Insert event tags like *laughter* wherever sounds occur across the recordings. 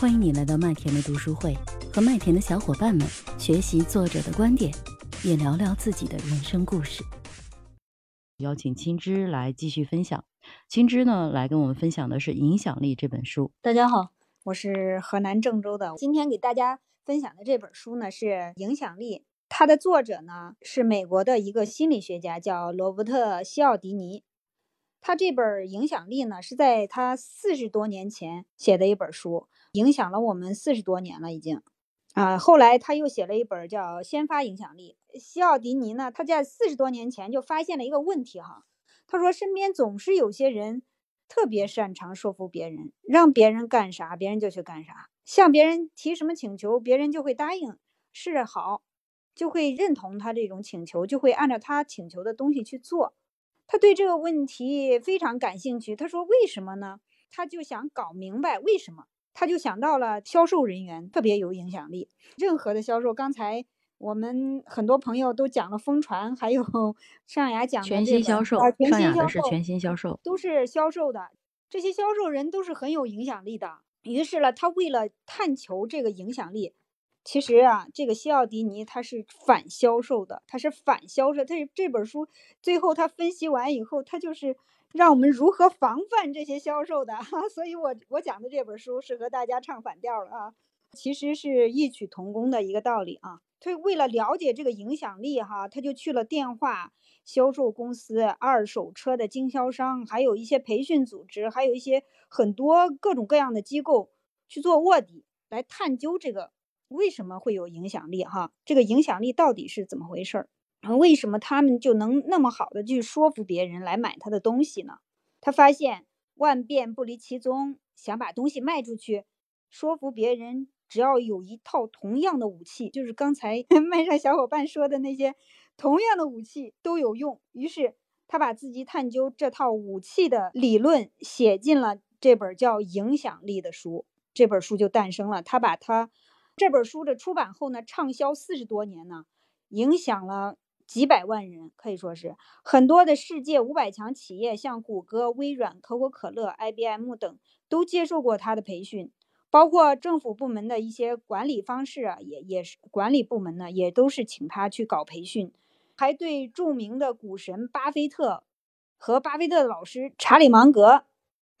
欢迎你来到麦田的读书会，和麦田的小伙伴们学习作者的观点，也聊聊自己的人生故事。邀请青枝来继续分享。青枝呢，来跟我们分享的是《影响力》这本书。大家好，我是河南郑州的。今天给大家分享的这本书呢是《影响力》，它的作者呢是美国的一个心理学家，叫罗伯特·西奥迪尼。他这本《影响力》呢是在他四十多年前写的一本书，影响了我们四十多年了已经。啊，后来他又写了一本叫《先发影响力》。西奥迪尼呢，他在四十多年前就发现了一个问题哈。他说：“身边总是有些人特别擅长说服别人，让别人干啥，别人就去干啥；向别人提什么请求，别人就会答应，是好，就会认同他这种请求，就会按照他请求的东西去做。他对这个问题非常感兴趣。他说：‘为什么呢？’他就想搞明白为什么。他就想到了销售人员特别有影响力，任何的销售，刚才。”我们很多朋友都讲了疯传，还有 *laughs* 上雅讲的全新销售，上雅的是全新销售，都是销售的。这些销售人都是很有影响力的。于是呢，他为了探求这个影响力，其实啊，这个西奥迪尼他是反销售的，他是反销售。他这本书最后他分析完以后，他就是让我们如何防范这些销售的。*laughs* 所以我我讲的这本书是和大家唱反调了啊，其实是异曲同工的一个道理啊。他为了了解这个影响力，哈，他就去了电话销售公司、二手车的经销商，还有一些培训组织，还有一些很多各种各样的机构去做卧底，来探究这个为什么会有影响力，哈，这个影响力到底是怎么回事儿？为什么他们就能那么好的去说服别人来买他的东西呢？他发现万变不离其宗，想把东西卖出去，说服别人。只要有一套同样的武器，就是刚才 *laughs* 麦上小伙伴说的那些同样的武器都有用。于是他把自己探究这套武器的理论写进了这本叫《影响力》的书，这本书就诞生了。他把他这本书的出版后呢，畅销四十多年呢，影响了几百万人，可以说是很多的世界五百强企业，像谷歌、微软、可口可乐、IBM 等，都接受过他的培训。包括政府部门的一些管理方式啊，也也是管理部门呢，也都是请他去搞培训，还对著名的股神巴菲特和巴菲特的老师查理芒格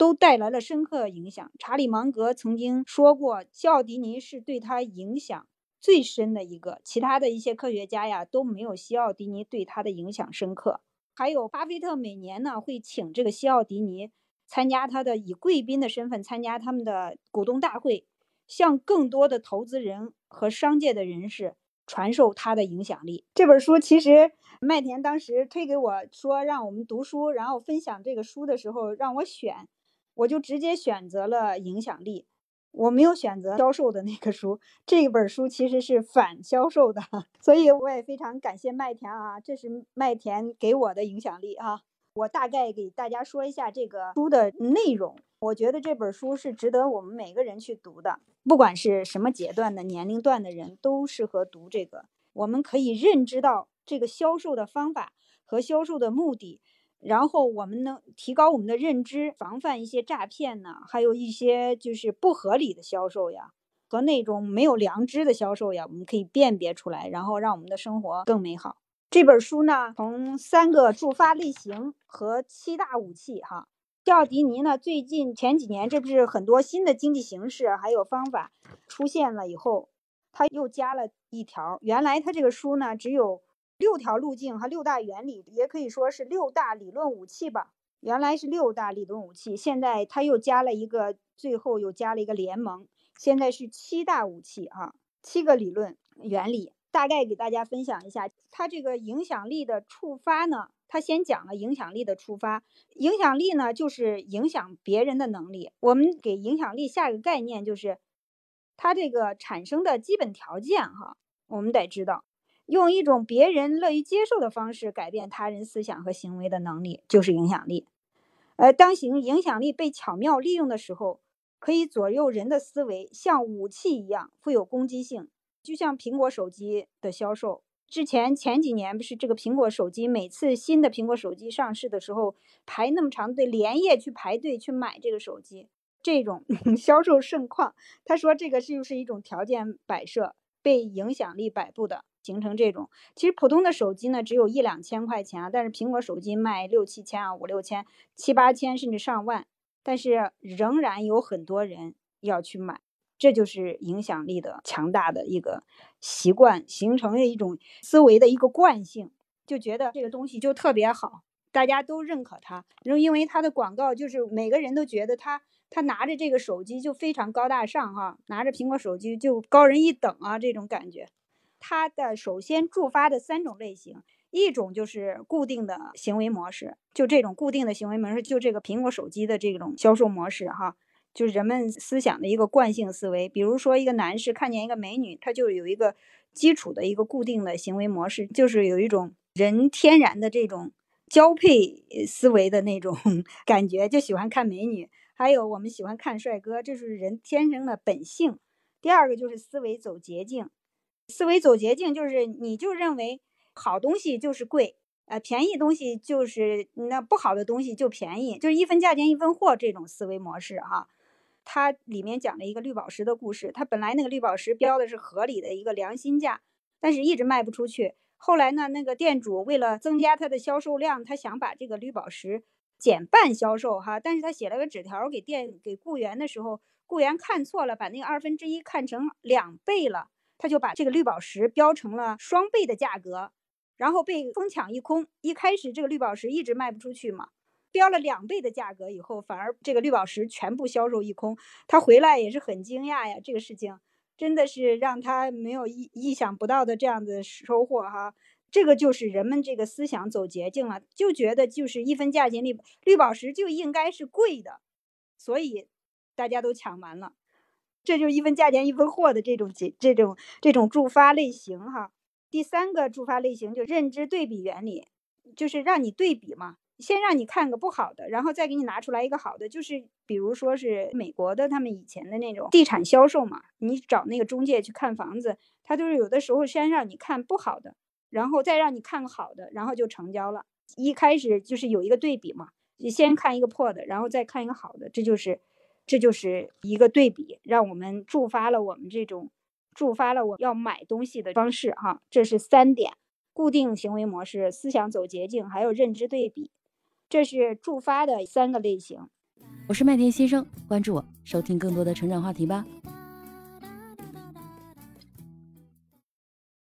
都带来了深刻影响。查理芒格曾经说过，西奥迪尼是对他影响最深的一个，其他的一些科学家呀都没有西奥迪尼对他的影响深刻。还有巴菲特每年呢会请这个西奥迪尼。参加他的以贵宾的身份参加他们的股东大会，向更多的投资人和商界的人士传授他的影响力。这本书其实麦田当时推给我说让我们读书，然后分享这个书的时候让我选，我就直接选择了影响力，我没有选择销售的那个书。这本书其实是反销售的，所以我也非常感谢麦田啊，这是麦田给我的影响力啊。我大概给大家说一下这个书的内容。我觉得这本书是值得我们每个人去读的，不管是什么阶段的年龄段的人都适合读这个。我们可以认知到这个销售的方法和销售的目的，然后我们能提高我们的认知，防范一些诈骗呢，还有一些就是不合理的销售呀，和那种没有良知的销售呀，我们可以辨别出来，然后让我们的生活更美好。这本书呢，从三个触发类型和七大武器哈，西奥迪尼呢，最近前几年，这不是很多新的经济形势还有方法出现了以后，他又加了一条。原来他这个书呢，只有六条路径和六大原理，也可以说是六大理论武器吧。原来是六大理论武器，现在他又加了一个，最后又加了一个联盟，现在是七大武器哈，七个理论原理。大概给大家分享一下，它这个影响力的触发呢，他先讲了影响力的触发。影响力呢，就是影响别人的能力。我们给影响力下一个概念，就是它这个产生的基本条件哈。我们得知道，用一种别人乐于接受的方式改变他人思想和行为的能力，就是影响力。呃，当行影响力被巧妙利用的时候，可以左右人的思维，像武器一样富有攻击性。就像苹果手机的销售，之前前几年不是这个苹果手机，每次新的苹果手机上市的时候，排那么长队，连夜去排队去买这个手机。这种 *laughs* 销售盛况。他说这个是不是一种条件摆设，被影响力摆布的，形成这种。其实普通的手机呢，只有一两千块钱啊，但是苹果手机卖六七千啊，五六千、七八千，甚至上万，但是仍然有很多人要去买。这就是影响力的强大的一个习惯，形成了一种思维的一个惯性，就觉得这个东西就特别好，大家都认可它。然后因为它的广告，就是每个人都觉得他他拿着这个手机就非常高大上哈，拿着苹果手机就高人一等啊，这种感觉。它的首先触发的三种类型，一种就是固定的行为模式，就这种固定的行为模式，就这个苹果手机的这种销售模式哈。就是人们思想的一个惯性思维，比如说一个男士看见一个美女，他就有一个基础的一个固定的行为模式，就是有一种人天然的这种交配思维的那种 *laughs* 感觉，就喜欢看美女。还有我们喜欢看帅哥，这是人天生的本性。第二个就是思维走捷径，思维走捷径就是你就认为好东西就是贵，呃，便宜东西就是那不好的东西就便宜，就是一分价钱一分货这种思维模式哈。它里面讲了一个绿宝石的故事。它本来那个绿宝石标的是合理的一个良心价，但是一直卖不出去。后来呢，那个店主为了增加他的销售量，他想把这个绿宝石减半销售哈。但是他写了个纸条给店给雇员的时候，雇员看错了，把那个二分之一看成两倍了，他就把这个绿宝石标成了双倍的价格，然后被疯抢一空。一开始这个绿宝石一直卖不出去嘛。标了两倍的价格以后，反而这个绿宝石全部销售一空。他回来也是很惊讶呀，这个事情真的是让他没有意意想不到的这样的收获哈。这个就是人们这个思想走捷径了，就觉得就是一分价钱绿绿宝石就应该是贵的，所以大家都抢完了。这就是一分价钱一分货的这种这这种这种触发类型哈。第三个触发类型就认知对比原理，就是让你对比嘛。先让你看个不好的，然后再给你拿出来一个好的，就是比如说是美国的他们以前的那种地产销售嘛，你找那个中介去看房子，他就是有的时候先让你看不好的，然后再让你看个好的，然后就成交了。一开始就是有一个对比嘛，你先看一个破的，然后再看一个好的，这就是这就是一个对比，让我们触发了我们这种触发了我要买东西的方式哈。这是三点：固定行为模式、思想走捷径，还有认知对比。这是触发的三个类型。我是麦田先生，关注我，收听更多的成长话题吧。